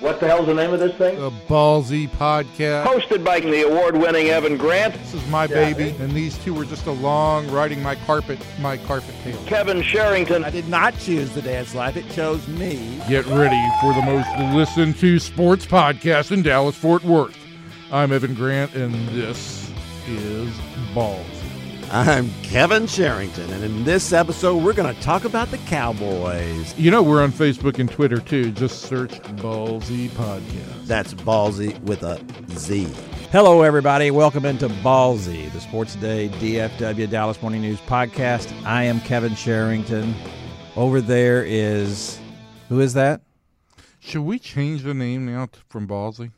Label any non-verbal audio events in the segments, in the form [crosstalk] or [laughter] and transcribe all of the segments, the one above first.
What the hell's the name of this thing? The Ballsy Podcast. Hosted by the award-winning Evan Grant, This is my baby, and these two were just along riding my carpet, my carpet tail. Kevin Sherrington, I did not choose the dance life. It chose me. Get ready for the most listened to sports podcast in Dallas Fort Worth. I'm Evan Grant, and this is Balls. I'm Kevin Sherrington, and in this episode, we're going to talk about the Cowboys. You know we're on Facebook and Twitter too. Just search Ballsy Podcast. That's ballsy with a Z. Hello, everybody. Welcome into Ballsy, the Sports Day DFW Dallas Morning News podcast. I am Kevin Sherrington. Over there is who is that? Should we change the name now from Ballsy?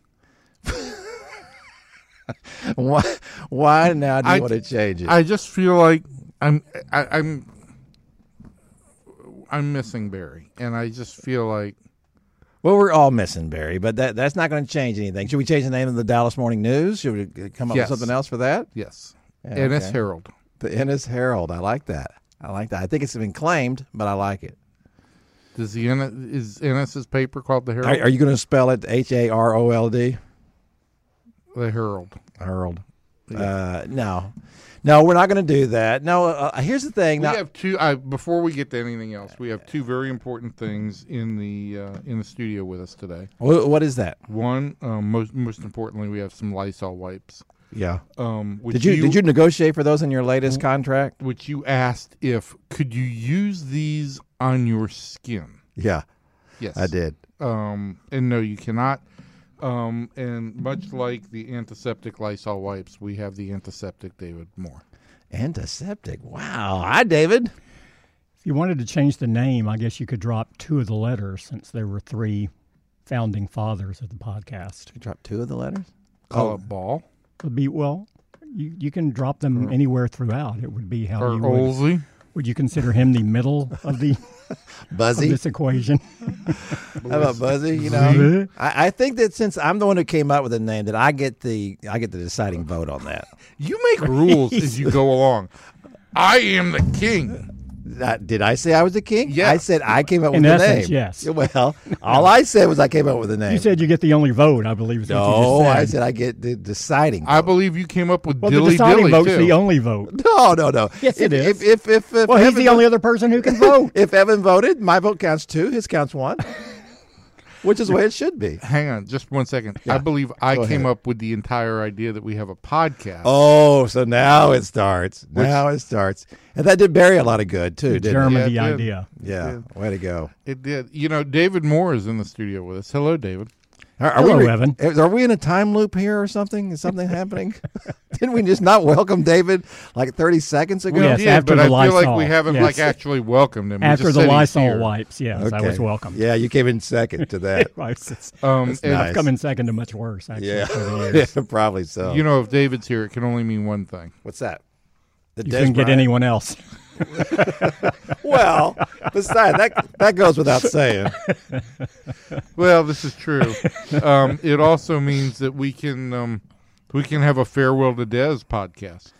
[laughs] Why? Why now do you I- want to change it? I just feel like I'm I, I'm I'm missing Barry, and I just feel like well, we're all missing Barry, but that that's not going to change anything. Should we change the name of the Dallas Morning News? Should we come up Yes. with something else for that? yes, Yeah, Ennis okay. Herald. The Ennis Herald. I like that. I like that. I think it's been claimed, but I like it. Does the Ennis, is Ennis's paper called the Are, Herald? are you going to spell it H A R O L D? The Herald. Herald. Uh, no, no, we're not going to do that. No. Uh, here's the thing. We Now, have two. I, before we get to anything else, we have two very important things in the uh, in the studio with us today. what is that? One, um, most most importantly, we have some Lysol wipes. Yeah. Um, which Did you, did you negotiate for those in your latest contract? Which you asked if could you use these on your skin? Yeah, Yes, I did. Um, and no, you cannot. Um, and much like the antiseptic Lysol wipes, we have the antiseptic David Moore. Antiseptic. Wow. Hi, David. If you wanted to change the name, I guess you could drop two of the letters since there were three founding fathers of the podcast. You dropped two of the letters. Call Oh. it ball Would be well, you you can drop them anywhere throughout. It would be how or you would. Olsey. Would you consider him the middle of the [laughs] of Buzzy. this equation? [laughs] How about Buzzy? You know, I, I think that since I'm the one who came up with the name, that I get the I get the deciding vote on that. You make rules as you go [laughs] along. I am the king. Uh, did I say I was the king? Yeah. I said I came up with In the name. yes. Well, all I said was I came up with the name. You said you get the only vote. I believe is what you no, just I said. said I get the deciding. I believe you came up with well, the dilly deciding dilly vote's too. the only vote. [laughs] no, no, no. Yes, if, it is. If if if, if Well, he's Evan the only other person who can [laughs] vote. If Evan voted, my vote counts two. His counts one. Which is the way it should be. [laughs] Hang on, just one second. Yeah. I believe I Go came ahead. up with the entire idea that we have a podcast. Oh, so now it starts. now it starts, and that did Barry a lot of good too, didn't German Yeah, the it idea. Yeah, way to go. It did. You know, David Moore is in the studio with us. Hello, David. Are, are Hello, we, Evan. Are we in a time loop here or something? Is something happening? [laughs] Didn't we just not welcome David like 30 seconds ago? Yes, did, after but the I feel like we haven't Yes. like actually welcomed him. After the Lysol here. wipes, yes, I was welcome. Yeah, you came in second to that. [laughs] I was- [laughs] Um, That's nice. I've come in second to much worse. Actually, yeah, over the years. yeah, probably so. you know, if David's here, it can only mean one thing. What's that? The you Dez couldn't get anyone else. [laughs] Well, besides that, that goes without saying. Well, this is true. um, it also means that we can um, we can have a farewell to Dez podcast.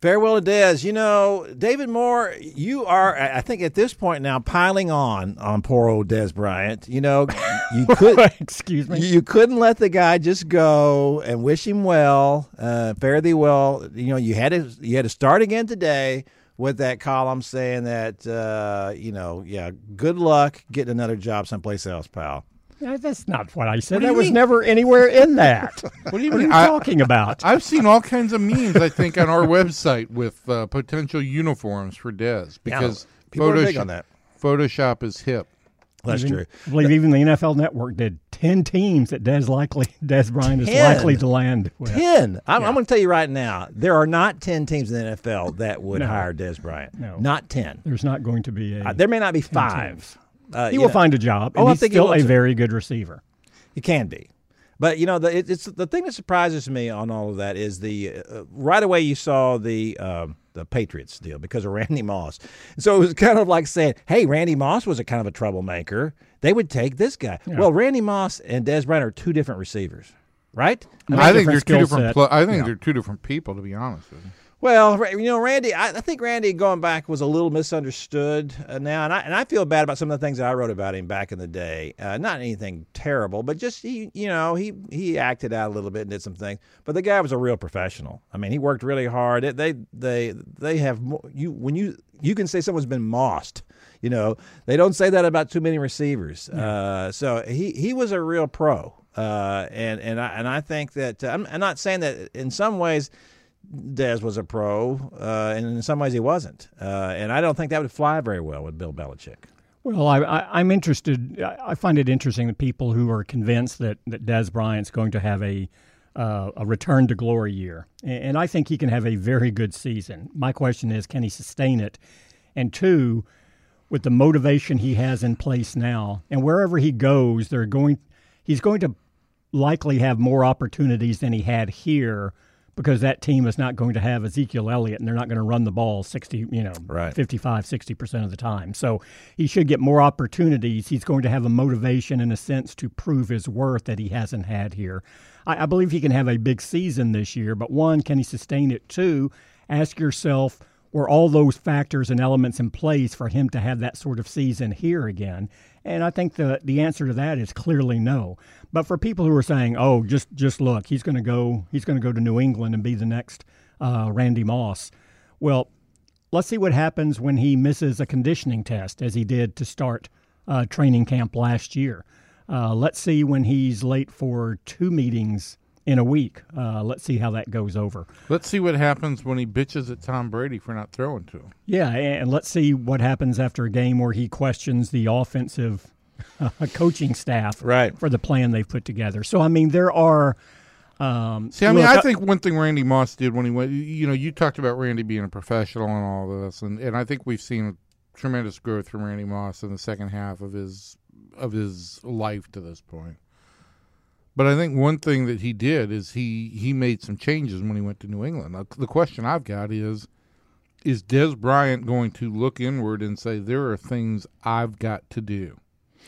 Farewell to Dez. You know, David Moore, you are, I I think at this point now, piling on on poor old Dez Bryant. You know, you [laughs] could. [laughs] Excuse me. You you couldn't let the guy just go and wish him well, uh, fare thee well. You know, you had to you had to start again today with that column saying that uh, you know, yeah, good luck getting another job someplace else, pal. Uh, That's not what I said. do you that was mean? never anywhere in that. [laughs] What do you what are mean? you I, talking about? [laughs] I've seen all kinds of memes. I think on our website with uh, potential uniforms for Dez because people are big Photoshop, on that. Photoshop is hip. That's Even- true. I believe even the NFL Network did ten teams that Dez likely [laughs] Dez Bryant is likely to land with. Ten. I'm, Yeah. I'm going to tell you right now, there are not ten teams in the NFL that would No. hire Dez Bryant. No. not ten. There's not going to be a. Uh, there may not be five. Uh, he will know, find a job, Oh, and I he's he still will, a very good receiver. He can be. But you know, the, it, it's the thing that surprises me on all of that is the uh, right away you saw the um, the Patriots deal because of [laughs] Randy Moss. So it was kind of like saying, "Hey, Randy Moss was a kind of a troublemaker. They would take this guy." Well, Randy Moss and Dez Bryant are two different receivers, right? I think they're two different. set. Pl- I think Yeah. they're two different people. To be honest with you. Well, you know, Randy, I, I think Randy going back was a little misunderstood uh, now, and I and I feel bad about some of the things that I wrote about him back in the day. Uh, not anything terrible, but just he, you know, he he acted out a little bit and did some things. But the guy was a real professional. I mean, he worked really hard. It, they they they have you when you you can say someone's been mossed. You know, they don't say that about too many receivers. Uh, so he he was a real pro. Uh, and and I and I think that I'm, I'm not saying that in some ways Dez was a pro, uh, and in some ways he wasn't. Uh, and I don't think that would fly very well with Bill Belichick. Well, I, I'm interested. I find it interesting that people who are convinced that that Dez Bryant's going to have a uh, a return to glory year, and, and I think he can have a very good season. My question is, can he sustain it? And two, with the motivation he has in place now, and wherever he goes, they're going. He's going to likely have more opportunities than he had here because that team is not going to have Ezekiel Elliott and they're not going to run the ball 60, you know, Right. 55, 60% of the time. So he should get more opportunities. He's going to have a motivation in a sense to prove his worth that he hasn't had here. I, I believe he can have a big season this year, but one, can he sustain it? Two, ask yourself, were all those factors and elements in place for him to have that sort of season here again? And I think the the answer to that is clearly no. But for people who are saying, "Oh, just just look, he's going to go he's going to go to New England and be the next uh, Randy Moss," well, let's see what happens when he misses a conditioning test, as he did to start uh, training camp last year. Uh, let's see when he's late for two meetings in a week. Uh, let's see how that goes over. Let's see what happens when he bitches at Tom Brady for not throwing to him. Yeah, and let's see what happens after a game where he questions the offensive [laughs] uh, coaching staff Right. for the plan they've put together. So, I mean, there are. Um, See, I mean, look, I think one thing Randy Moss did when he went, you know, you talked about Randy being a professional and all this, and, and I think we've seen tremendous growth from Randy Moss in the second half of his of his life to this point. But I think one thing that he did is he he made some changes when he went to New England. The question I've got is is Dez Bryant going to look inward and say there are things I've got to do?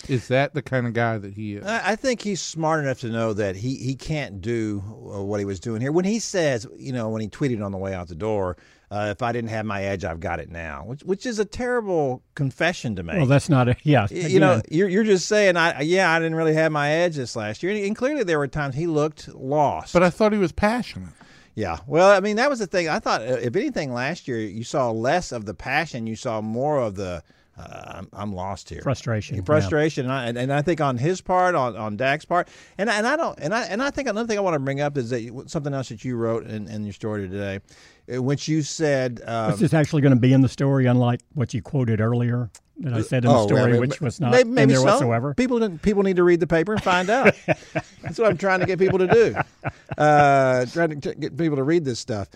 Is that the kind of guy that he is? I I think he's smart enough to know that he, he can't do uh, what he was doing here. When he says, you know, when he tweeted on the way out the door, uh, if I didn't have my edge, I've got it now, which which is a terrible confession to make. well, that's not a [laughs] yeah. You know, you're you're just saying, I yeah, I didn't really have my edge this last year, and clearly there were times he looked lost. But I thought he was passionate. Yeah. Well, I mean, that was the thing. I thought, uh, if anything, last year you saw less of the passion. You saw more of the, uh, I'm, I'm lost here. Frustration, yeah. Frustration. And, I, and, I think on his part, on, on Dak's part, and, I- and I don't, and I, and I think another thing I want to bring up is that you- something else that you wrote in, in your story today, which you said, um, this is actually going to be in the story, unlike what you quoted earlier that I said in the Oh, story, well, which was not maybe, maybe in there so. whatsoever. People people need to read the paper and find out. [laughs] That's what I'm trying to get people to do. Uh, trying to get people to read this stuff.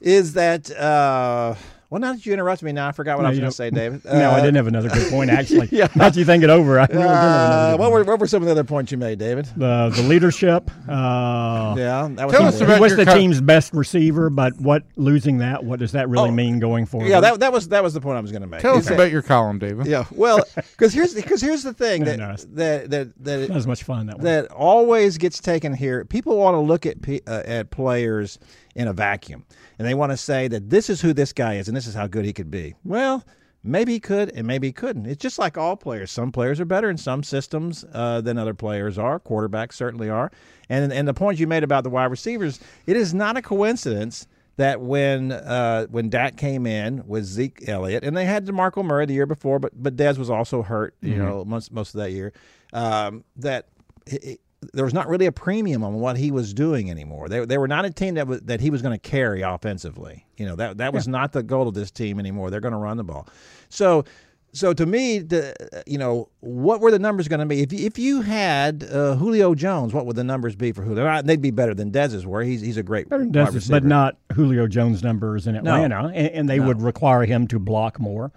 Is that uh, well? Now that you interrupted me, now I forgot what No, I was going to say, don't- [laughs] David. no, I Uh, didn't have another good point actually. [laughs] Yeah. Now that you think it over, I really didn't have another Uh, what were what were some of the other points you made, David? the the leadership. Uh, Yeah, that was Tell us about he was the co- team's best receiver, but what losing that? What does that really Oh, mean going forward? Yeah, that, that was that was the point I was going to make. Tell Is us about your column, David. Yeah, well, [laughs] because here's because here's the thing that No, no, it's- that that that not as much fun that way. that always gets taken here. People want to look at uh, at players in a vacuum, and they want to say that this is who this guy is, and this is how good he could be. Well, maybe he could, and maybe he couldn't. It's just like all players. Some players are better in some systems uh, than other players are. Quarterbacks certainly are. And and the point you made about the wide receivers, it is not a coincidence that when uh, when Dak came in with Zeke Elliott, and they had DeMarco Murray the year before, but but Dez was also hurt, you know, most most of that year. Um, that it- there was not really a premium on what he was doing anymore. They, they were not a team that was, that he was going to carry offensively. You know that that was not the goal of this team anymore. They're going to run the ball. So so to me, the you know what were the numbers going to be? If you- if you had uh, Julio Jones, what would the numbers be for Julio? They'd be better than Dez's were. He's he's a great Better than Dez's, but not Julio Jones numbers in Atlanta, no. and, and they would require him to block more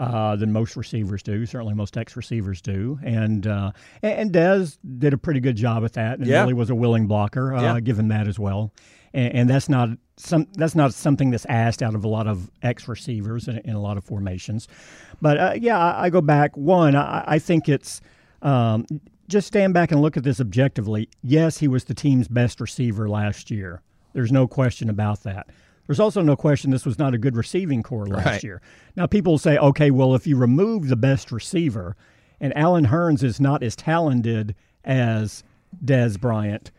uh, than most receivers do. Certainly, most ex receivers do, and uh, and Dez did a pretty good job at that, and Yeah. really was a willing blocker. Uh, Yeah. Given that as well, and, and that's not some that's not something that's asked out of a lot of ex receivers in, in a lot of formations. But uh, yeah, I, I go back. One, I, I think it's. Um, just stand back and look at this objectively. Yes, he was the team's best receiver last year. There's no question about that. There's also no question this was not a good receiving corps last Right. year. Now, people say, okay, well, if you remove the best receiver, and Allen Hurns is not as talented as Dez Bryant,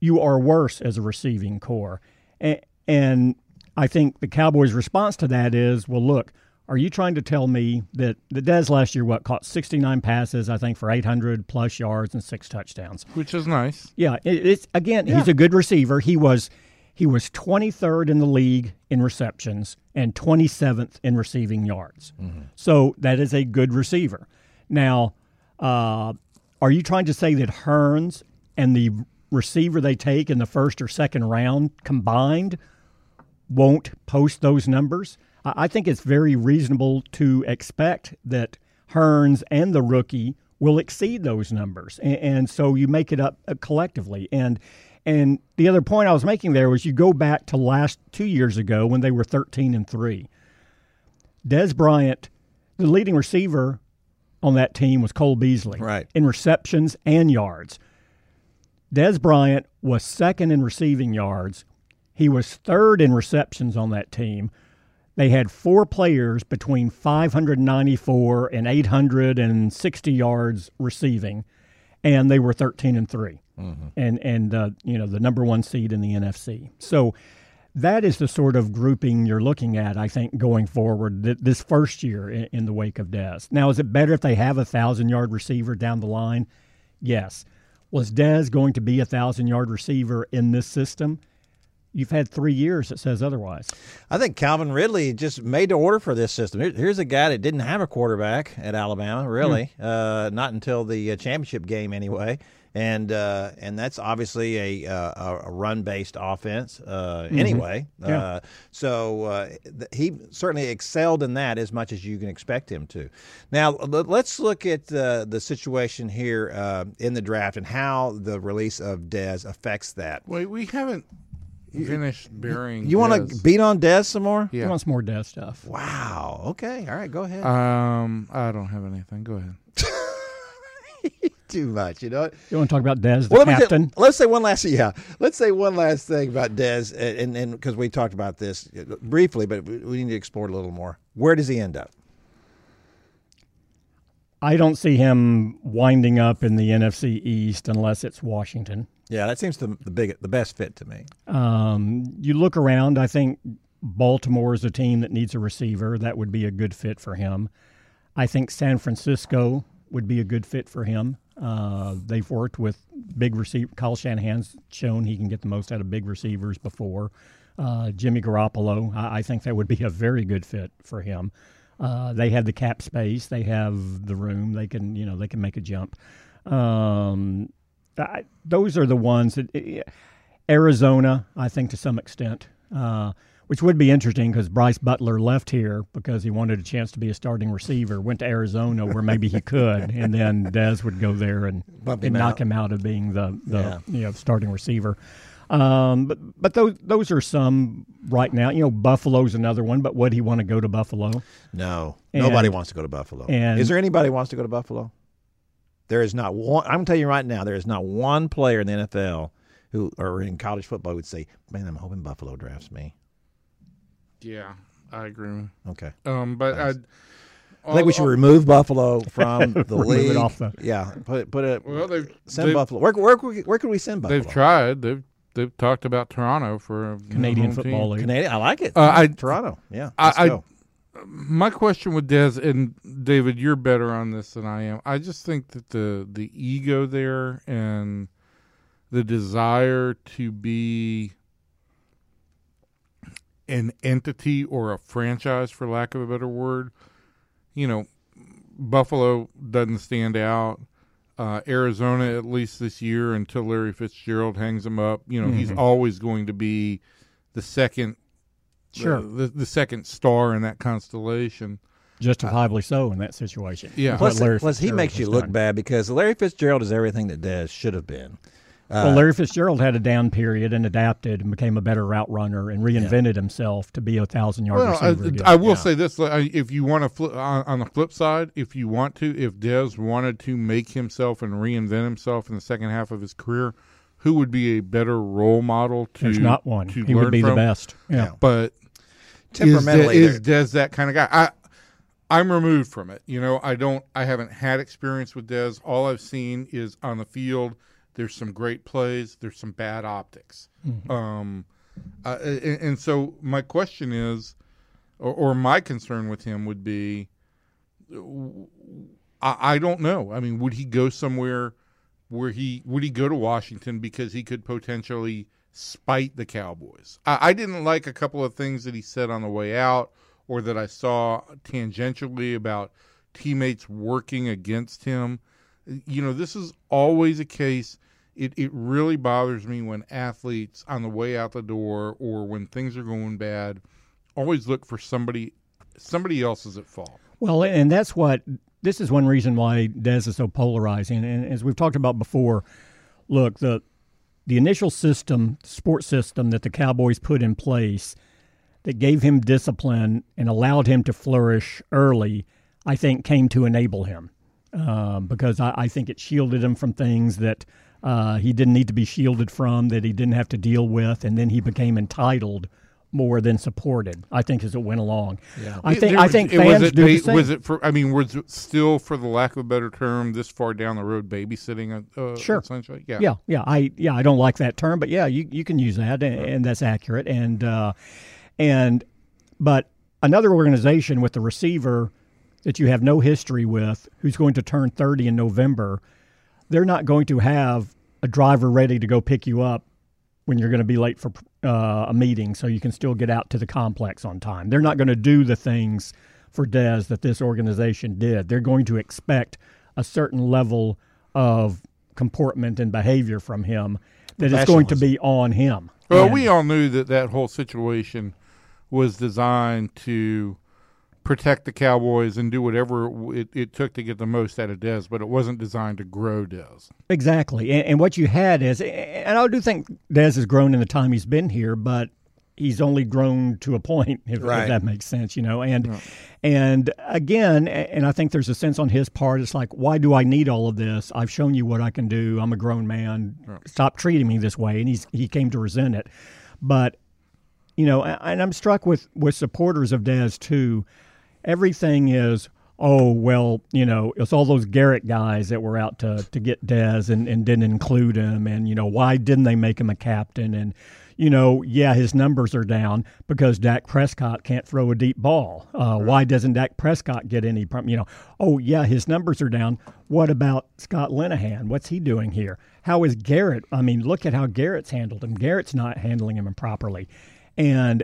you are worse as a receiving corps. And, and I think the Cowboys' response to that is, well, look, are you trying to tell me that the Dez last year, what, caught 69 passes, I think, for 800 plus yards and six touchdowns? which is nice. Yeah, it, it's again, he's a good receiver. He was he was 23rd in the league in receptions and 27th in receiving yards. So that is a good receiver. Now, uh, are you trying to say that Hurns and the receiver they take in the first or second round combined won't post those numbers? I I think it's very reasonable to expect that Hurns and the rookie will exceed those numbers, and, and so you make it up uh, collectively. And and the other point I was making there was you go back to last two years ago when they were thirteen and three. Dez Bryant, the leading receiver on that team was Cole Beasley, Right. in receptions and yards. Dez Bryant was second in receiving yards. He was third in receptions on that team. They had four players between 594 and 860 yards receiving, and they were 13 and 3 and and uh, you know the number one seed in the NFC. So that is the sort of grouping you're looking at, I think, going forward th- this first year in, in the wake of Dez. Now, is it better if they have a thousand yard receiver down the line? Yes. Was Dez going to be a thousand yard receiver in this system? You've had three years that says otherwise. I think Calvin Ridley just made to order for this system. Here- Here's a guy that didn't have a quarterback at Alabama, really, uh, not until the uh, championship game anyway. And uh, and that's obviously a uh, a run based offense uh, anyway. Yeah. Uh, so uh, th- he certainly excelled in that as much as you can expect him to. Now l- let's look at uh, the situation here uh, in the draft and how the release of Dez affects that. Wait, we haven't finished burying. You want to beat on Dez some more? He Yeah. wants more Dez stuff. Wow. Okay. All right. Go ahead. Um, I don't have anything. Go ahead. [laughs] Too much. You know? You want to talk about Dez, the Well, let captain? ju- let's say one last. [laughs] Yeah. Let's say one last thing about Dez, and and because we talked about this briefly, but we we need to explore it a little more. Where does he end up? I don't see him winding up in the NFC East unless it's Washington. Yeah, that seems the the big the best fit to me. Um, you look around, I think Baltimore is a team that needs a receiver. That would be a good fit for him. I think San Francisco would be a good fit for him. Uh, they've worked with big receiver. Kyle Shanahan's shown he can get the most out of big receivers before. Uh, Jimmy Garoppolo, I, I think that would be a very good fit for him. Uh, they have the cap space. They have the room. They can, you know, they can make a jump. Um, I, those are the ones that eh, Arizona, I think, to some extent, uh, which would be interesting because Brice Butler left here because he wanted a chance to be a starting receiver, went to Arizona where maybe he could, [laughs] and then Dez would go there and, and him knock out. him out of being the, the Yeah. you know starting receiver. Um, but but those those are some right now. You know, Buffalo's another one. But would he want to go to Buffalo? No, And- nobody wants to go to Buffalo. and- is there anybody who wants to go to Buffalo? There is not one. I'm gonna tell you right now, there is not one player in the NFL who or in college football would say, "Man, I'm hoping Buffalo drafts me." Yeah, I agree. Okay. Um, but I, I think we should remove Buffalo from [laughs] the league. it off the- yeah, put put it. Well, they've send they've, Buffalo. Where, where, where, where could we send Buffalo? they've tried. They've they've talked about Toronto for a Canadian home Football team. League. Canadian. I like it. Uh, I- Toronto. Yeah. I- Let's I- go. My question with Dez and David, you're better on this than I am. I just think that the the ego there and the desire to be an entity or a franchise, for lack of a better word, you know, Buffalo doesn't stand out. Uh, Arizona, at least this year, until Larry Fitzgerald hangs him up, you know, he's always going to be the second, Sure. the, the second star in that constellation. Justifiably so in that situation. Yeah. Plus, Larry plus he makes you has look done. bad because Larry Fitzgerald is everything that Dez should have been. Uh, well, Larry Fitzgerald had a down period and adapted and became a better route runner and reinvented himself to be a thousand yard Well, I, receiver. again. I will Yeah. say this: if you want to flip on, on the flip side, if you want to, if Dez wanted to make himself and reinvent himself in the second half of his career, who would be a better role model to There's not one. to He learn would be the from. best. Yeah. But Temperamentally, is, they're- is Dez that kind of guy? I I'm removed from it. You know, I don't. I haven't had experience with Dez. All I've seen is on the field. There's some great plays. There's some bad optics. Um, uh, and, and so my question is, or, or my concern with him would be, I, I don't know. I mean, would he go somewhere where he would he go to Washington because he could potentially spite the Cowboys? I, I didn't like a couple of things that he said on the way out, or that I saw tangentially about teammates working against him. You know, this is always a case. It it really bothers me when athletes on the way out the door or when things are going bad always look for somebody somebody else is at fault. Well, and that's what this is one reason why Dez is so polarizing. And as we've talked about before, look the the initial system, sports system that the Cowboys put in place that gave him discipline and allowed him to flourish early, I think came to enable him um, because I, I think it shielded him from things that uh, he didn't need to be shielded from, that he didn't have to deal with, and then he became entitled more than supported. I think as it went along. Yeah. I think There I think it was fans it, do the. Was it for? I mean, was it still, for the lack of a better term, this far down the road, babysitting? Uh, Sure. Essentially, yeah. Yeah, yeah, I yeah, I don't like that term, but yeah, you you can use that, and, and that's accurate. And uh, and but another organization with the receiver that you have no history with, who's going to turn thirty in November, they're not going to have a driver ready to go pick you up when you're going to be late for uh, a meeting, so you can still get out to the complex on time. They're not going to do the things for Dez that this organization did. They're going to expect a certain level of comportment and behavior from him that is going to be on him. Well, And- we all knew that that whole situation was designed to protect the Cowboys and do whatever it, it took to get the most out of Dez, but it wasn't designed to grow Dez. Exactly. And, and what you had is, and I do think Dez has grown in the time he's been here, but he's only grown to a point, if, if that makes sense, you know. And and again, and I think there's a sense on his part. It's like, why do I need all of this? I've shown you what I can do. I'm a grown man. Stop treating me this way. And he's he came to resent it. But you know, and I'm struck with with supporters of Dez too. Everything is, oh well, you know, it's all those Garrett guys that were out to to get Dez and, and didn't include him, and you know, why didn't they make him a captain? And you know, yeah, his numbers are down because Dak Prescott can't throw a deep ball. Uh, Why doesn't Dak Prescott get any? You know, oh yeah, his numbers are down. What about Scott Linehan? What's he doing here? How is Garrett? I mean, look at how Garrett's handled him. Garrett's not handling him improperly and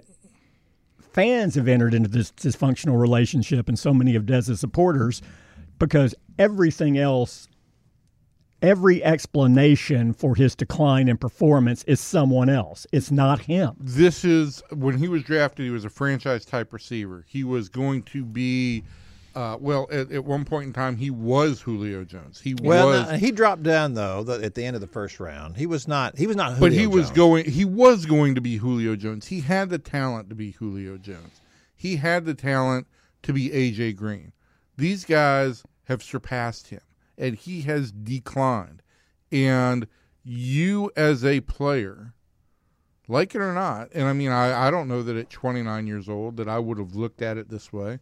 fans have entered into this dysfunctional relationship, and so many of Dez's supporters, because everything else, every explanation for his decline in performance is someone else. It's not him. This is when he was drafted. He was a franchise type receiver. He was going to be, uh, well, at, at one point in time, he was Julio Jones. He Well, was, no, he dropped down though the, at the end of the first round. He was not. He was not. but Julio he was going. He was going to be Julio Jones. He had the talent to be Julio Jones. He had the talent to be AJ Green. These guys have surpassed him, and he has declined. And you, as a player, like it or not, and I mean, I, I don't know that at 29 years old that I would have looked at it this way,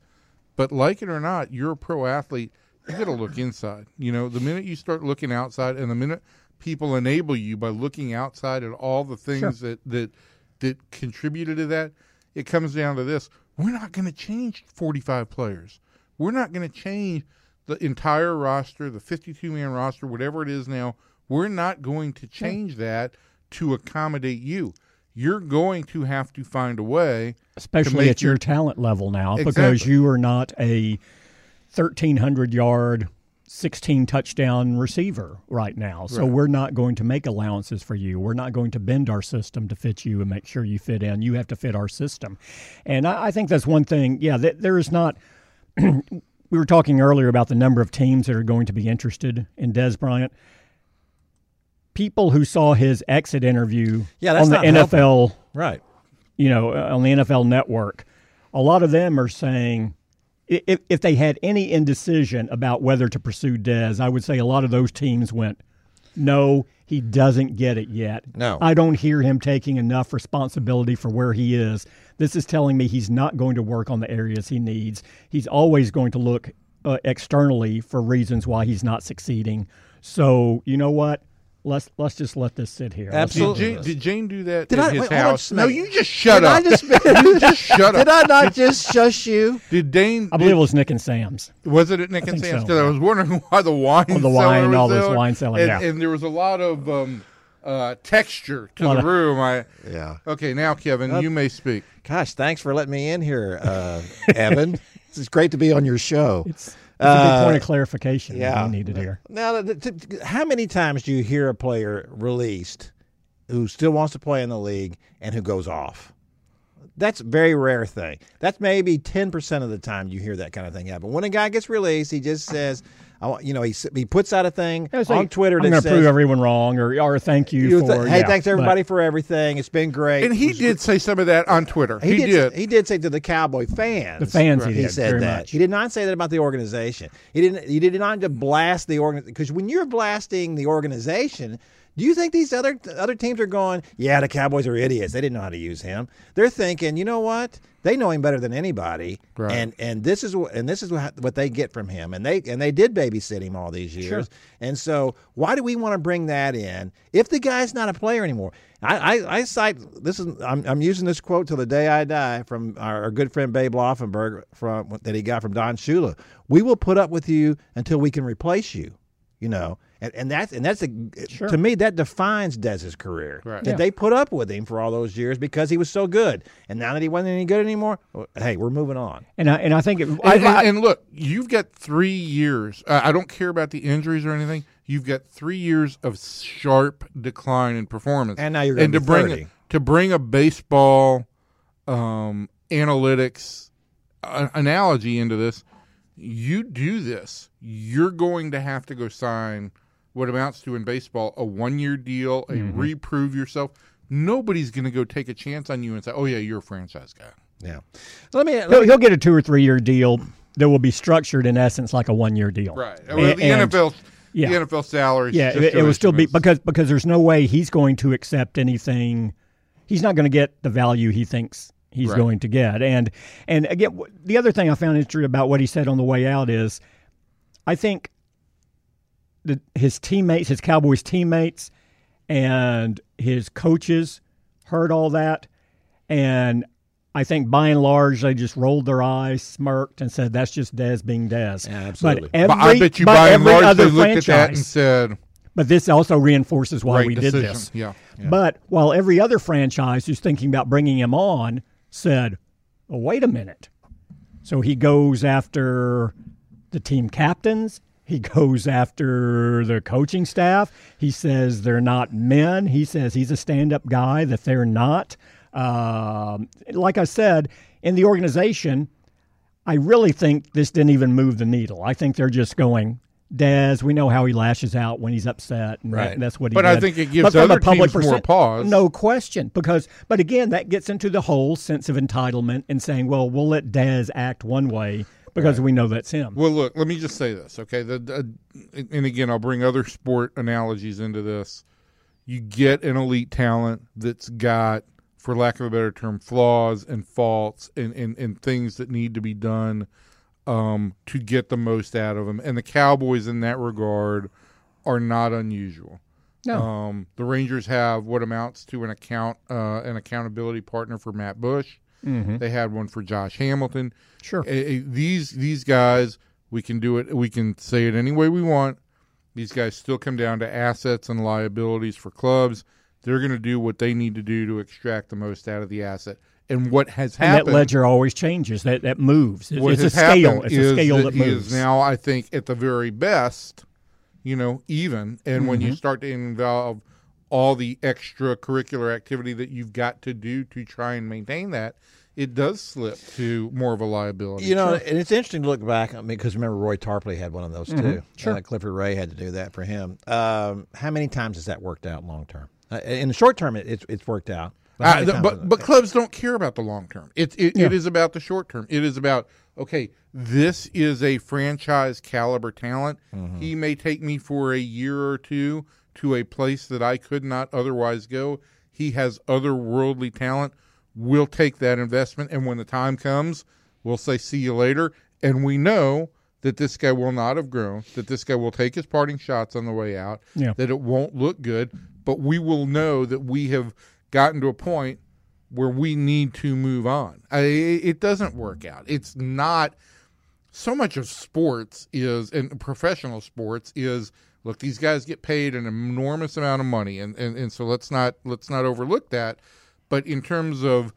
but like it or not, you're a pro athlete. You got to look inside. You know, the minute you start looking outside, and the minute people enable you by looking outside at all the things that that that contributed to that, it comes down to this: we're not going to change 45 players. We're not going to change the entire roster, the 52 man roster, whatever it is now. We're not going to change that to accommodate you. You're going to have to find a way, especially at your your- talent level now, because you are not a 1,300 yard, 16 touchdown receiver right now. So Right. we're not going to make allowances for you. We're not going to bend our system to fit you and make sure you fit in. You have to fit our system. And I, I think that's one thing. Yeah, th- there is not. [clears throat] we were talking earlier about the number of teams that are going to be interested in Dez Bryant. People who saw his exit interview Yeah, on the. NFL right. you know, uh, on the NFL network, a lot of them are saying if, if they had any indecision about whether to pursue Dez, I would say a lot of those teams went, No, he doesn't get it yet. No. I don't hear him taking enough responsibility for where he is. This is telling me he's not going to work on the areas he needs. He's always going to look uh, externally for reasons why he's not succeeding. So, you know what? Let's let's just let this sit here. Let's- Did Absolutely. Jane, did Jane do that Did at I- his wait, hold on house? No, you just shut Did I just- [laughs] [laughs] you just shut up. Did I not just shush you? Did Dane? I believe it was Nick and Sam's. Was it at Nick and think Sam's? so. 'Cause I was wondering [laughs] why the wine, Oh, the wine, was all this wine cellar, and, yeah. and there was a lot of um, uh, texture to the of- room. I Yeah. okay now, Kevin, you may speak. Gosh, thanks for letting me in here, uh, Evan. It's great to be on your show. It's, it's a good point Uh, of clarification yeah. we needed here. Now, how many times do you hear a player released who still wants to play in the league and who goes off? That's a very rare thing. That's maybe ten percent of the time you hear that kind of thing happen. When a guy gets released, he just says, "I want," you know, he he puts out a thing It's on like, Twitter I'm that going says, to prove everyone wrong, or or thank you, you for. th- "Hey, yeah, thanks but- everybody for everything. It's been great." And he did say some of that on Twitter. He, He, did, did. He did say to the Cowboy fans. The fans he he did, said that. much. He did not say that about the organization. He didn't. He did not to blast the organization because when you're blasting the organization. Do you think these other other teams are going? Yeah, the Cowboys are idiots. They didn't know how to use him. They're thinking, you know what? They know him better than anybody, Right. and and this is what and this is what, what they get from him. And they and they did babysit him all these years. Sure. And so, why do we want to bring that in if the guy's not a player anymore? I, I, I cite this is I'm, I'm using this quote till the day I die from our, our good friend Babe Laufenberg from that he got from Don Shula. We will put up with you until we can replace you. You know, and, and that's and that's a to me that defines Dez's career. Right. That Yeah. they put up with him for all those years because he was so good, and now that he wasn't any good anymore, well, hey, we're moving on. And I and I think it, And, I, and- I- and look, you've got three years. Uh, I don't care about the injuries or anything. You've got three years of sharp decline in performance, And now you're gonna and to bring 30. to bring a baseball um, analytics uh, analogy into this. You do this, you're going to have to go sign what amounts to in baseball a one year deal, a Mm-hmm. reprove yourself. Nobody's going to go take a chance on you and say, "Oh yeah, you're a franchise guy." Yeah. Let me. Let he'll, me he'll get a two or three year deal that will be structured in essence like a one year deal. Right. A- Well, the and- NFL, yeah. the NFL salary. Yeah, it, it will still be because because there's no way he's going to accept anything. He's not going to get the value he thinks he's Right. going to get. And and again, the other thing I found interesting about what he said on the way out is, I think that his teammates, his Cowboys teammates, and his coaches heard all that, and I think by and large they just rolled their eyes, smirked, and said, "That's just Dez being Dez." Yeah, absolutely. But every, But I bet you by and every large other they looked at that and franchise- said, but this also reinforces why we decision." did this. Yeah. But while every other franchise who's thinking about bringing him on said, oh, wait a minute. So he goes after the team captains. He goes after the coaching staff. He says they're not men. He says he's a stand up guy, that they're not. Um, like I said, in the organization, I really think this didn't even move the needle. I think they're just going, Dez, we know how he lashes out when he's upset, and that- Right. that's what he But I think it gives But other public teams more pause. No question, because but again, that gets into the whole sense of entitlement and saying, well, we'll let Dez act one way because we know that's him. Well, look, let me just say this, okay? The, the, and again, I'll bring other sport analogies into this. You get an elite talent that's got, for lack of a better term, flaws and faults and, and, and things that need to be done um, to get the most out of them. And the Cowboys, in that regard, are not unusual. No. Um, the Rangers have what amounts to an account, uh, an accountability partner for Matt Bush. They had one for Josh Hamilton. Sure. These these guys, we can do it. We can say it any way we want. These guys still come down to assets and liabilities for clubs. They're going to do what they need to do to extract the most out of the asset. And what has and happened? that ledger always changes. That that moves. It's, what it's a has scale. happened It's is a scale that, he moves. is now, I think, at the very best, you know, even. And when Mm-hmm. you start to involve all the extracurricular activity that you've got to do to try and maintain that, it does slip to more of a liability. You know, and it's interesting to look back. I mean, because remember Roy Tarpley had one of those Mm-hmm. too. Sure. Uh, Clifford Ray had to do that for him. Um, how many times has that worked out long term? Uh, in the short term, it, it's it's worked out. But, Uh, the- but but clubs don't care about the long term. It it, it is about the short term. It is about okay. This is a franchise caliber talent. Mm-hmm. He may take me for a year or two to a place that I could not otherwise go. He has otherworldly talent. We'll take that investment, and when the time comes, we'll say, "See you later." And we know that this guy will not have grown. That this guy will take his parting shots on the way out. Yeah. That it won't look good, but we will know that we have gotten to a point where we need to move on. I, it doesn't work out. It's not so much of sports is and professional sports is look these guys get paid an enormous amount of money and, and, and so let's not let's not overlook that. But in terms of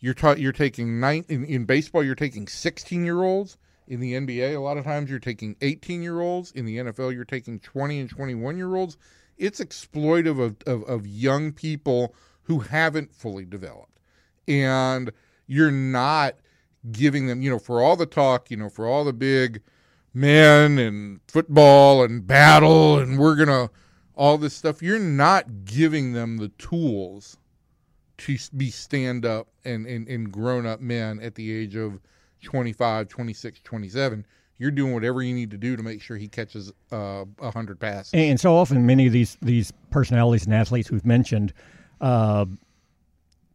you're ta- you're taking nine in, in baseball you're taking 16 year olds in the NBA a lot of times you're taking 18 year olds in the NFL you're taking 20 and 21 year olds it's exploitive of, of, of young people who haven't fully developed. And you're not giving them, you know, for all the talk, you know, for all the big men and football and battle and we're going to all this stuff, you're not giving them the tools to be stand up and, and, and grown up men at the age of 25, 26, 27. You're doing whatever you need to do to make sure he catches uh, 100 passes. And so often, many of these these personalities and athletes we've mentioned, uh,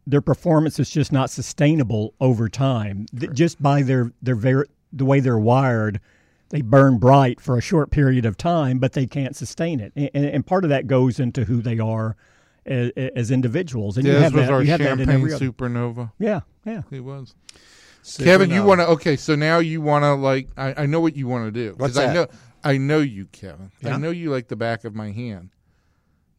their performance is just not sustainable over time. Th- Just by their their ver- the way they're wired, they burn bright for a short period of time, but they can't sustain it. And, and part of that goes into who they are as, as individuals. And you Dez have was that, our you have champagne supernova. Yeah, yeah. He was. Kevin, you want to okay? So now you want to like I, I know what you want to do 'cause What's I that? know I know you, Kevin. Yeah? I know you like the back of my hand.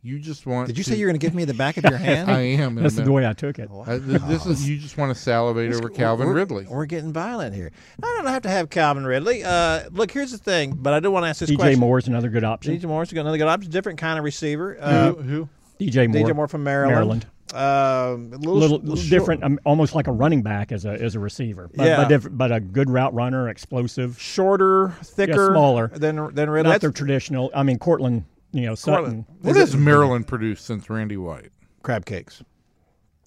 You just want. Did you to, say you're going to give me the back of your [laughs] hand? I am. That's the way I took it. I- th- this is you just want to salivate over Calvin we're, Ridley. We're getting violent here. I don't have to have Calvin Ridley. Uh, look, here's the thing, but I do want to ask this DJ question. Moore's another good option. DJ Moore's got another good option, different kind of receiver. Uh, who, who? DJ Moore, DJ Moore from Maryland. Maryland. Um, a little, little, little different, um, almost like a running back as a as a receiver. But, Yeah. but, different, but a good route runner, explosive. shorter, thicker, smaller. than than Ridley. Not That's their traditional. I mean, Courtland. You know, Sutton. Courtland. What Is has Maryland produced since Randy White? crab cakes.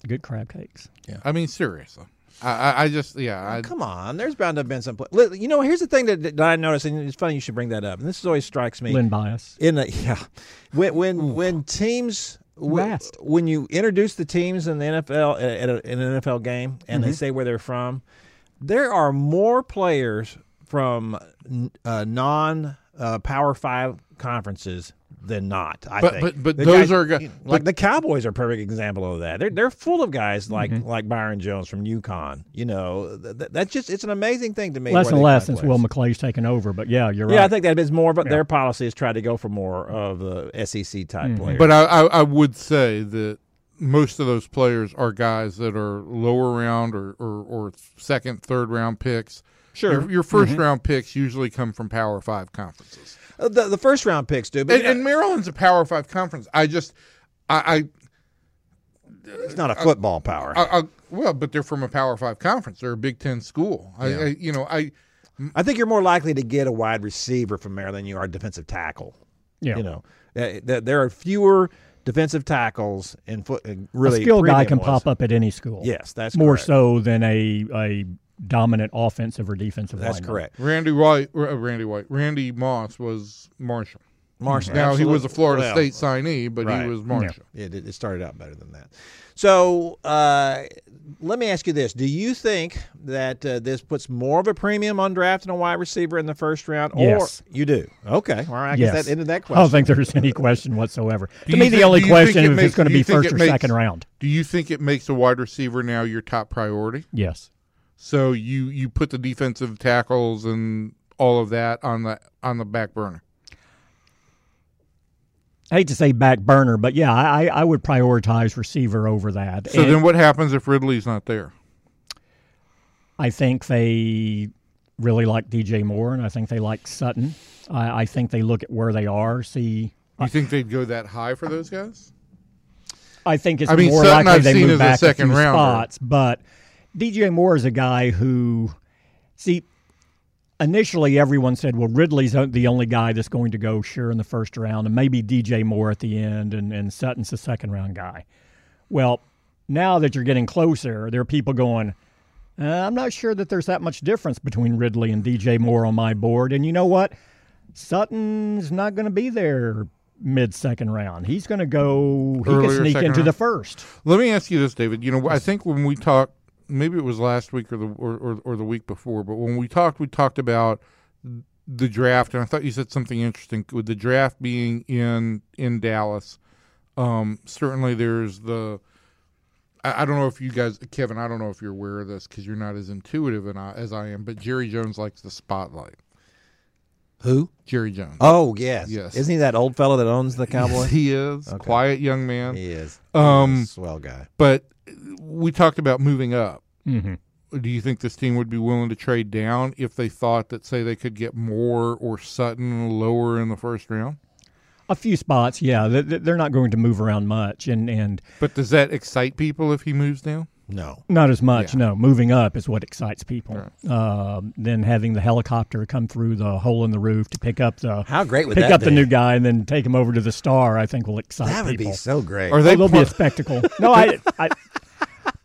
Good crab cakes. Yeah. I mean, seriously. I, I, I just yeah. I, Come on, there's bound to have been some. Pla- Li- you know, here's the thing that, that I noticed, and it's funny you should bring that up. And this always strikes me. Len Bias. in a yeah when when when teams when, Last. when you introduce the teams in the NFL at a, in an NFL game and Mm-hmm. they say where they're from, there are more players from n- uh, non uh, Power Five conferences than not. I But- think. but- but The those guys- are gu- like but- the Cowboys are a perfect example of that. They're they're full of guys like Mm-hmm. like Byron Jones from UConn. You know, th- th- that's just it's an amazing thing to me. Less and less since. Will McClay's taken over. But yeah, you're right. Yeah, I think that is more, but Yeah. their policy is try to go for more of the SEC type Mm-hmm. players. But I, I, I would say that most of those players are guys that are lower round or, or, or second, third round picks. Sure. Your, your 1st round picks usually come from Power Five conferences. Uh, the, the first round picks do, but And, and Maryland's a Power Five conference. I just, I, I it's not a football power. I, I, well, but they're from a Power Five conference. They're a Big Ten school. I, I you know, I, I think you're more likely to get a wide receiver from Maryland than you are a defensive tackle. yeah. You know, Uh, there are fewer defensive tackles in foot. Really, a skilled guy can ones. pop up at any school. Yes, that's more correct. so than a a dominant offensive or defensive. That's lineman. correct. Randy White, uh, Randy White, Randy Moss was Marshall. Marshall. Now he was a. Florida Well, State signee, but right. he was Marshall. It, it started out better than that. So uh, let me ask you this: Do you think that uh, this puts more of a premium on drafting a wide receiver in the first round? Yes. Or you do? Okay. All right. I Yes. guess that ended that I don't think there's any question whatsoever. [laughs] To you me, the only do you think question it is if makes- it's going to be first or makes- second round. Do you think it makes a wide receiver now your top priority? Yes. So you you put the defensive tackles and all of that on the on the back burner. I hate to say back burner, but yeah, I, I- would prioritize receiver over that. So And then what happens if Ridley's not there? I think they really like DJ Moore, and I think they like Sutton. I, I think they look at where they are, see. You think they'd go that high for those guys? I think it's I mean, more Sutton likely I've they move as a back second a few rounder. spots, but DJ Moore is a guy who, see, initially everyone said, well, Ridley's the only guy that's going to go sure in the first round, and maybe DJ Moore at the end, and, and Sutton's the second round guy. Well, now that you're getting closer, there are people going, uh, I'm not sure that there's that much difference between Ridley and DJ Moore on my board. And you know what? Sutton's not going to be there mid second round. He's going to go. He Earlier could sneak into round? the first. Let me ask you this, David. You know, I think when we talked, maybe it was last week or the or, or, or the week before, but when we talked, we talked about the draft, and I thought you said something interesting with the draft being in in Dallas. Um, certainly, there's the. I, I don't know if you guys, Kevin. I don't know if you're aware of this because you're not as intuitive and I, as I am. But Jerry Jones likes the spotlight. Who? Jerry Jones. Oh yes, Yes. Isn't he that old fellow that owns the Cowboy? he is Okay. quiet young man. he is. Um, swell guy. But we talked about moving up. hmm Do you think this team would be willing to trade down if they thought that, say, they could get Moore or Sutton lower in the first round? A few spots, yeah. They- they- They're not going to move around much, and and But does that excite people if he moves down? No. not as much. Yeah. No, moving up is what excites people. Um, then having the helicopter come through the hole in the roof to pick up the How great would pick that up the new guy and then take him over to the star. I think will excite That would people. be so great. Are Oh, they? there'll be a spectacle. No, I, I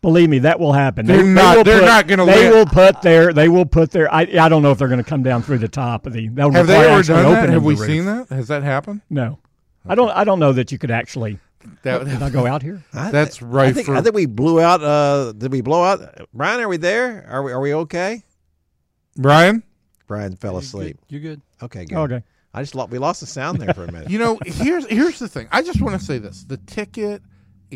believe me, that will happen. They're not- will they're put- not gonna They win. will put their. They will put their. I, I don't know if they're going to come down through the top of the. That would have they ever done that? opening Have we roof. seen that? Has that happened? No, I don't. I don't know that you could actually. That, Did I go out here? [laughs] I That's right I think, for- I think we blew out. Uh, did we blow out? Brian, are we there? Are we? Are we okay? Brian, Brian fell asleep. You're good. Okay, good. Okay. I just lo- we lost the sound there for a minute. you know, here's here's the thing. I just want to say this: the ticket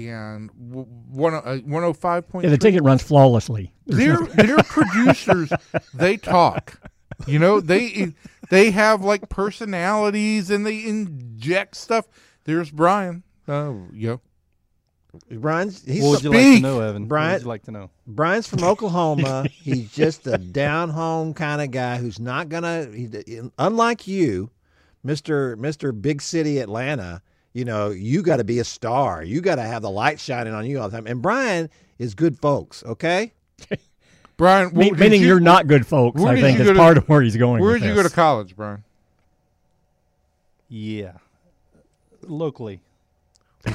and w- one uh, one hundred five point. Yeah, the ticket runs flawlessly. Their their producers, they talk. You know, they they have like personalities and they inject stuff. There's Brian. Oh, yo. Brian's he's what would from- you like to know, Evan? What would you like to know? Brian's from [laughs] Oklahoma. he's just a down home kind of guy who's not gonna. He, unlike you, Mister Mister Big City Atlanta. You know, you got to be a star. You got to have the light shining on you all the time. And Brian is good folks. Okay. [laughs] Brian, Me- meaning you- you, are not good folks. I think you is go to- part of where he's going. Where with did you go to college, Brian? Yeah, locally. [laughs]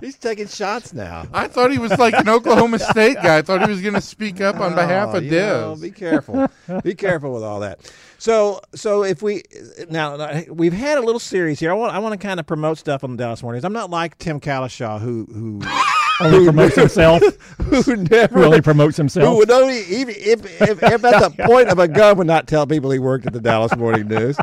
He's taking shots now. I thought he was like an [laughs] Oklahoma State guy. I thought he was going to speak up on behalf Oh, of you know, be careful. be careful with all that. So, so if we now we've had a little series here. I want I want to kind of promote stuff on the Dallas Mornings. I'm not like Tim Cowlishaw who who [laughs] Only promotes himself. who never Who only promotes who himself. would only even if, if, if at the [laughs] point of a gun would not tell people he worked at the Dallas Morning News.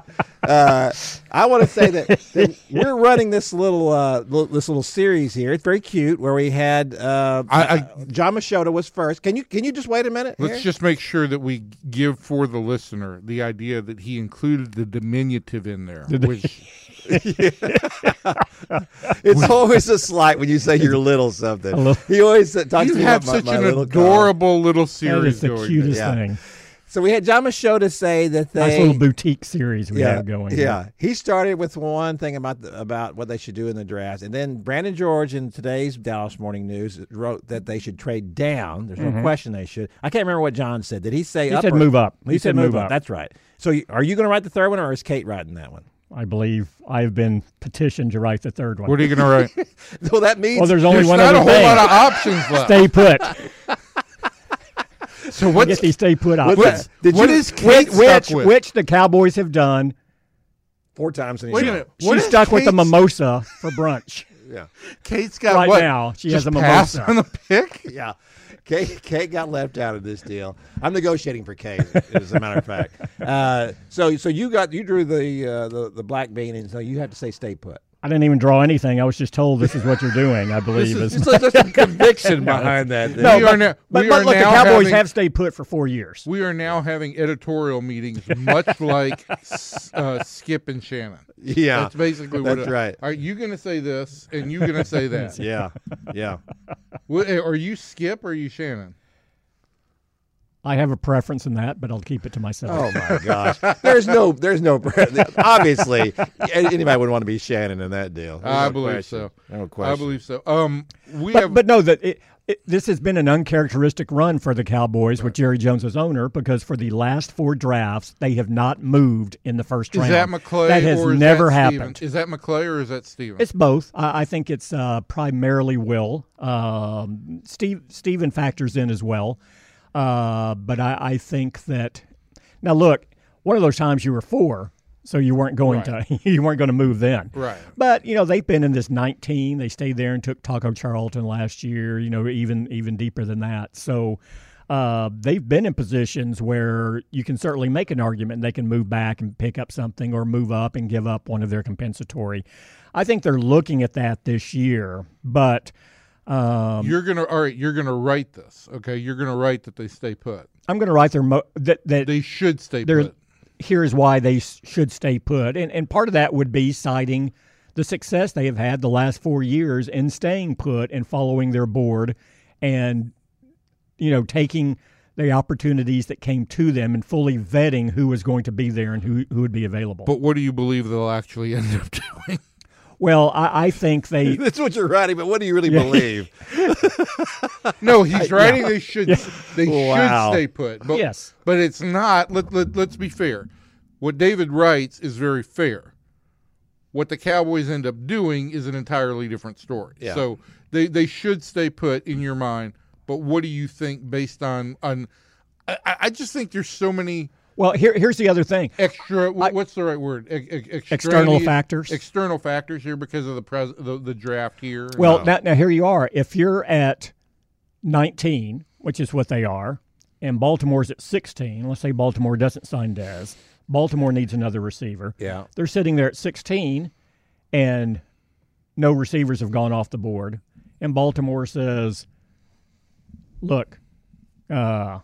Uh, I want to say that, that we're running this little uh, this little series here. It's very cute where we had uh, I- I- uh, Jon Machota was first. Can you can you just wait a minute? Let's here? just make sure that we give for the listener the idea that he included the diminutive in there, which [laughs] It's always a slight when you say you're little something. little- He always uh, talks you to me about my, such my an little car. adorable little series is the going. cutest Yeah. thing. So we had Jon Machota say that they Nice little boutique series we yeah, have going. Yeah, he started with one thing about the, about what they should do in the draft, and then Brandon George in today's Dallas Morning News wrote that they should trade down. There's no question they should. I can't remember what John said. Did he say Mm-hmm. He up said or- move up. He, said, move up. That's right. So you- are you going to write the third one, or is Kate writing that one? I believe I've been petitioned to write the third one. What are you going to write? [laughs] Well, that means well, there's only There's one not other a whole thing. lot of options left. stay put. [laughs] so Get what's these stay put What's options. that? Did what you- is Kate Which, stuck which, with? which the Cowboys have done. four times in a Wait a year. minute. She's What is stuck with the mimosa for brunch. Yeah, Kate's got Right what? now, she Just has a pass mimosa. on the pick. [laughs] yeah. Kate, Kate got left out of this deal. I'm negotiating for Kate, as a matter of fact. [laughs] Uh, so, so you got you drew the uh, the the black bean, and so you had to say stay put. I didn't even draw anything. I was just told this is what you're doing. I believe is. There's a [laughs] conviction behind that. No, we but, are now, but, we but are look, the Cowboys having, have stayed put for four years. We are now having editorial meetings, much like uh, Skip and Shannon. Yeah, That's basically what. That's it- right. Are you going to say this, and you going to say [laughs] that? yeah, yeah. What- Are you Skip or are you Shannon? I have a preference in that, but I'll keep it to myself. Oh my gosh, [laughs] there's no, there's no. Obviously, anybody would want to be Shannon in that deal. There's I no believe question. so. No question. I believe so. Um, we but, have. but no, that it, it, this has been an uncharacteristic run for the Cowboys with Jerry Jones as owner because for the last four drafts they have not moved in the first is round. that McClay That has or is never that happened. Is that McClay or is that Steven? It's both. I, I think it's uh, primarily Will. Um, Steve Steven factors in as well, uh, but I, I think that now look, one of those times you were four, so you weren't going to [laughs] you weren't going to move then. Right. But you know they've been in this 19. They stayed there and took Taco Charlton last year. You know even even deeper than that. So. Uh, they've been in positions where you can certainly make an argument they can move back and pick up something or move up and give up one of their compensatory. I think they're looking at that this year, but um, you're gonna all right. You're gonna write this, okay? You're gonna write that they stay put. I'm going to write their mo- that that They should stay They're- put. Here's why they should stay put. And, and part of that would be citing the success they have had the last four years in staying put and following their board and, you know, taking the opportunities that came to them and fully vetting who was going to be there and who, who would be available. But what do you believe they'll actually end up [laughs] doing? Well, I, I think they. [laughs] That's what you're writing, but what do you really believe? [laughs] No, he's writing they should they Wow. should stay put. But, Yes. but it's not. Let, let let's be fair. What David writes is very fair. What the Cowboys end up doing is an entirely different story. Yeah. So they they should stay put in your mind. But what do you think based on on? I, I I just think there's so many Well, here, here's the other thing. extra. wh- what's the right word? Ex- External factors. External factors here because of the pres the, the draft here. Well, now, now here you are. If you're at 19, which is what they are, and Baltimore's at 16, let's say Baltimore doesn't sign Dez, Baltimore needs another receiver. Yeah. They're sitting there at 16, and no receivers have gone off the board. And Baltimore says, look, uh,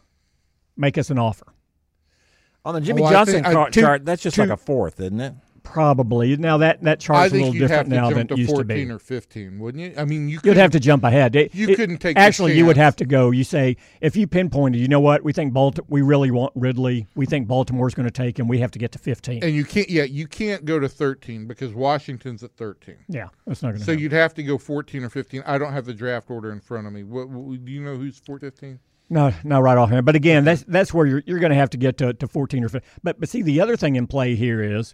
make us an offer. On the Jimmy oh, Well, Johnson think I- car- two- chart, that's just two- like a fourth, isn't it? Probably. Now, that, that I chart's a little different now than it to used to be. fourteen or fifteen, wouldn't you? I mean, you You'd could have to jump ahead. It- You it- couldn't take the Actually, you would have to go. You say if you pinpointed, you know what? We think Baltimore. We really want Ridley. We think Baltimore's going to take him. We have to get to fifteen. and you can't. Yeah, you can't go to thirteen because Washington's at thirteen. yeah, that's not going to. So you'd have to go fourteen or fifteen. I don't have the draft order in front of me. What, what do you know? Who's four fifteen? No, no, right off hand. But again, that's that's where you're you're going to have to get to, to 14 or 15. But but see, the other thing in play here is,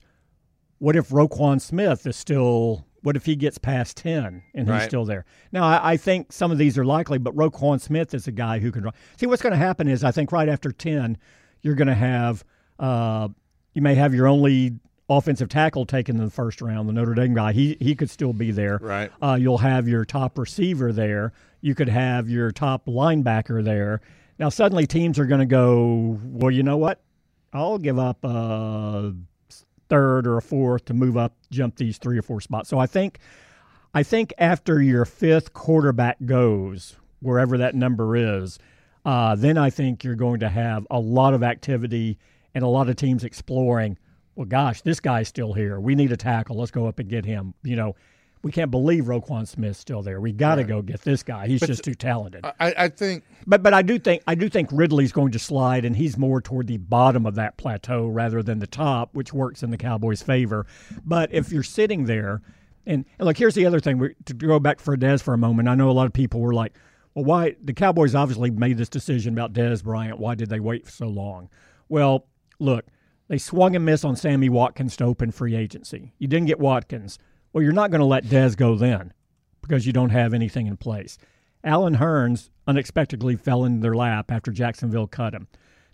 what if Roquan Smith is still? What if he gets past 10 and he's Right. still there? Now, I, I think some of these are likely, but Roquan Smith is a guy who can run. See, what's going to happen is I think right after 10, you're going to have uh, you may have your only offensive tackle taken in the first round, the Notre Dame guy. He he could still be there. Right. Uh, you'll have your top receiver there. You could have your top linebacker there. Now, suddenly teams are going to go, well, you know what? I'll give up a third or a fourth to move up, jump these three or four spots. So I think, I think after your fifth quarterback goes, wherever that number is, uh, then I think you're going to have a lot of activity and a lot of teams exploring. Well, gosh, this guy's still here. We need a tackle. Let's go up and get him. You know, we can't believe Roquan Smith's still there. We got to go get this guy. He's just too talented. I, I think But but I do think I do think Ridley's going to slide, and he's more toward the bottom of that plateau rather than the top, which works in the Cowboys' favor. But if you're sitting there, and, and look, here's the other thing. We, to go back for Dez for a moment, I know a lot of people were like, "Well, why the Cowboys obviously made this decision about Dez Bryant? Why did they wait so long?" Well, look, they swung and missed on Sammy Watkins to open free agency. You didn't get Watkins. Well, you're not going to let Dez go then because you don't have anything in place. Allen Hurns unexpectedly fell in their lap after Jacksonville cut him.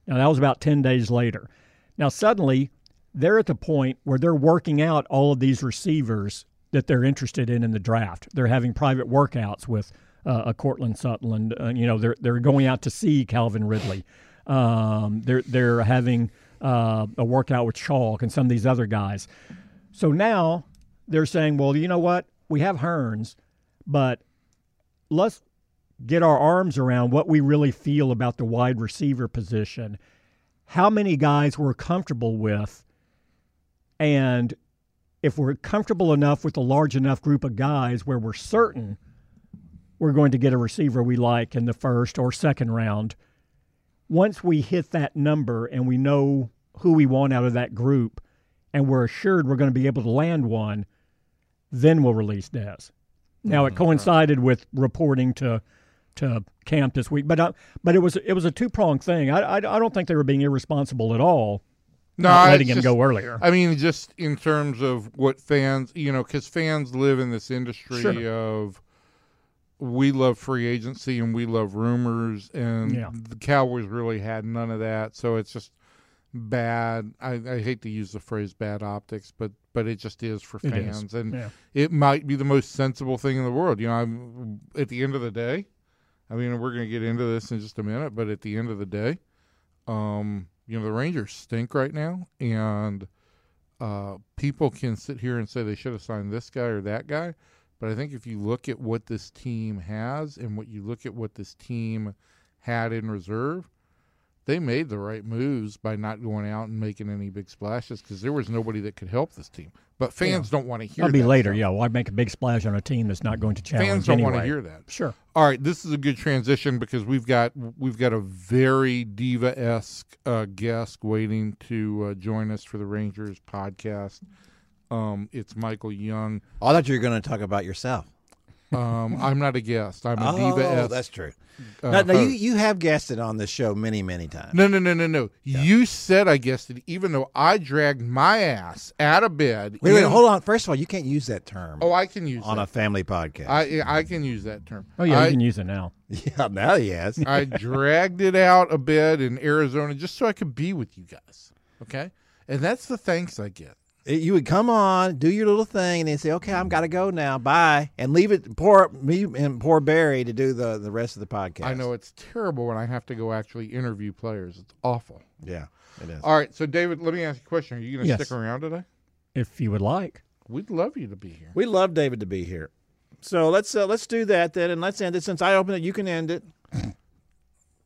Now, that was about 10 days later. Now, suddenly, they're at the point where they're working out all of these receivers that they're interested in in the draft. They're having private workouts with uh, a Courtland Sutherland. Uh, you know, they're, they're going out to see Calvin Ridley. Um, they're, they're having uh, a workout with Chark and some of these other guys. So now they're saying, well, you know what? We have Hurns, but let's get our arms around what we really feel about the wide receiver position. How many guys we're comfortable with, and if we're comfortable enough with a large enough group of guys where we're certain we're going to get a receiver we like in the first or second round, once we hit that number and we know who we want out of that group, and we're assured we're going to be able to land one, then we'll release Dez. Now it coincided with reporting to to camp this week, but uh, but it was it was a two pronged thing. I, I I don't think they were being irresponsible at all, no, letting him just- go earlier. I mean, just in terms of what fans, you know, because fans live in this industry Sure. of we love free agency and we love rumors, and Yeah. the Cowboys really had none of that. So it's just bad. I, I hate to use the phrase "bad optics," but but it just is for is. fans, and Yeah. it might be the most sensible thing in the world. You know, I'm, at the end of the day, I mean, we're going to get into this in just a minute, but at the end of the day, um, you know, the Rangers stink right now, and uh, people can sit here and say they should have signed this guy or that guy, but I think if you look at what this team has and what you look at what this team had in reserve, they made the right moves by not going out and making any big splashes because there was nobody that could help this team. But fans don't want to hear That'll be that later. stuff. Yeah, why make a big splash on a team that's not going to challenge Fans don't anyway? want to hear that. Sure. All right, this is a good transition because we've got we've got a very diva esque uh, guest waiting to uh, join us for the Rangers podcast. Um, it's Michael Young. I thought you were going to talk about yourself. Um, I'm not a guest. I'm a oh, diva esque. that's true. uh, no, no, you, host. you have guested on this show many, many times. No, no, no, no, no. You said I guessed it, even though I dragged my ass out of bed. Wait, wait, in- hold on. First of all, you can't use that term Oh, I can use on a family podcast. I I can use that term. Oh yeah, I, you can use it now. [laughs] yeah, now he has. I dragged it out of bed in Arizona just so I could be with you guys. Okay, and that's the thanks I get. You would come on, do your little thing, and then say, "Okay, I'm got to go now. Bye," and leave it. Poor me and poor Barry to do the the rest of the podcast. I know it's terrible when I have to go actually interview players. It's awful. Yeah, it is. All right, so David, let me ask you a question. Are you going to Yes. stick around today? If you would like. We'd love you to be here. We love David to be here. So let's uh, let's do that then, and let's end it. Since I opened it, you can end it.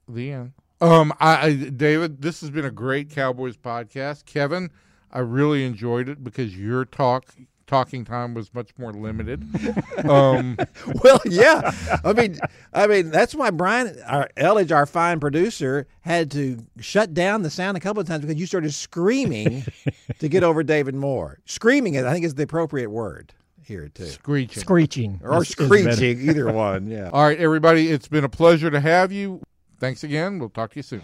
The end. Um, I, I David, this has been a great Cowboys podcast. Kevin, I really enjoyed it because your talk talking time was much more limited. [laughs] um, [laughs] Well, yeah. I mean, I mean that's why Brian, our Elledge, our fine producer, had to shut down the sound a couple of times because you started screaming to get over David Moore. Screaming it, I think, is the appropriate word here too, screeching. Screeching. or is- is screeching, either one. Yeah. All right, everybody, it's been a pleasure to have you. Thanks again. We'll talk to you soon.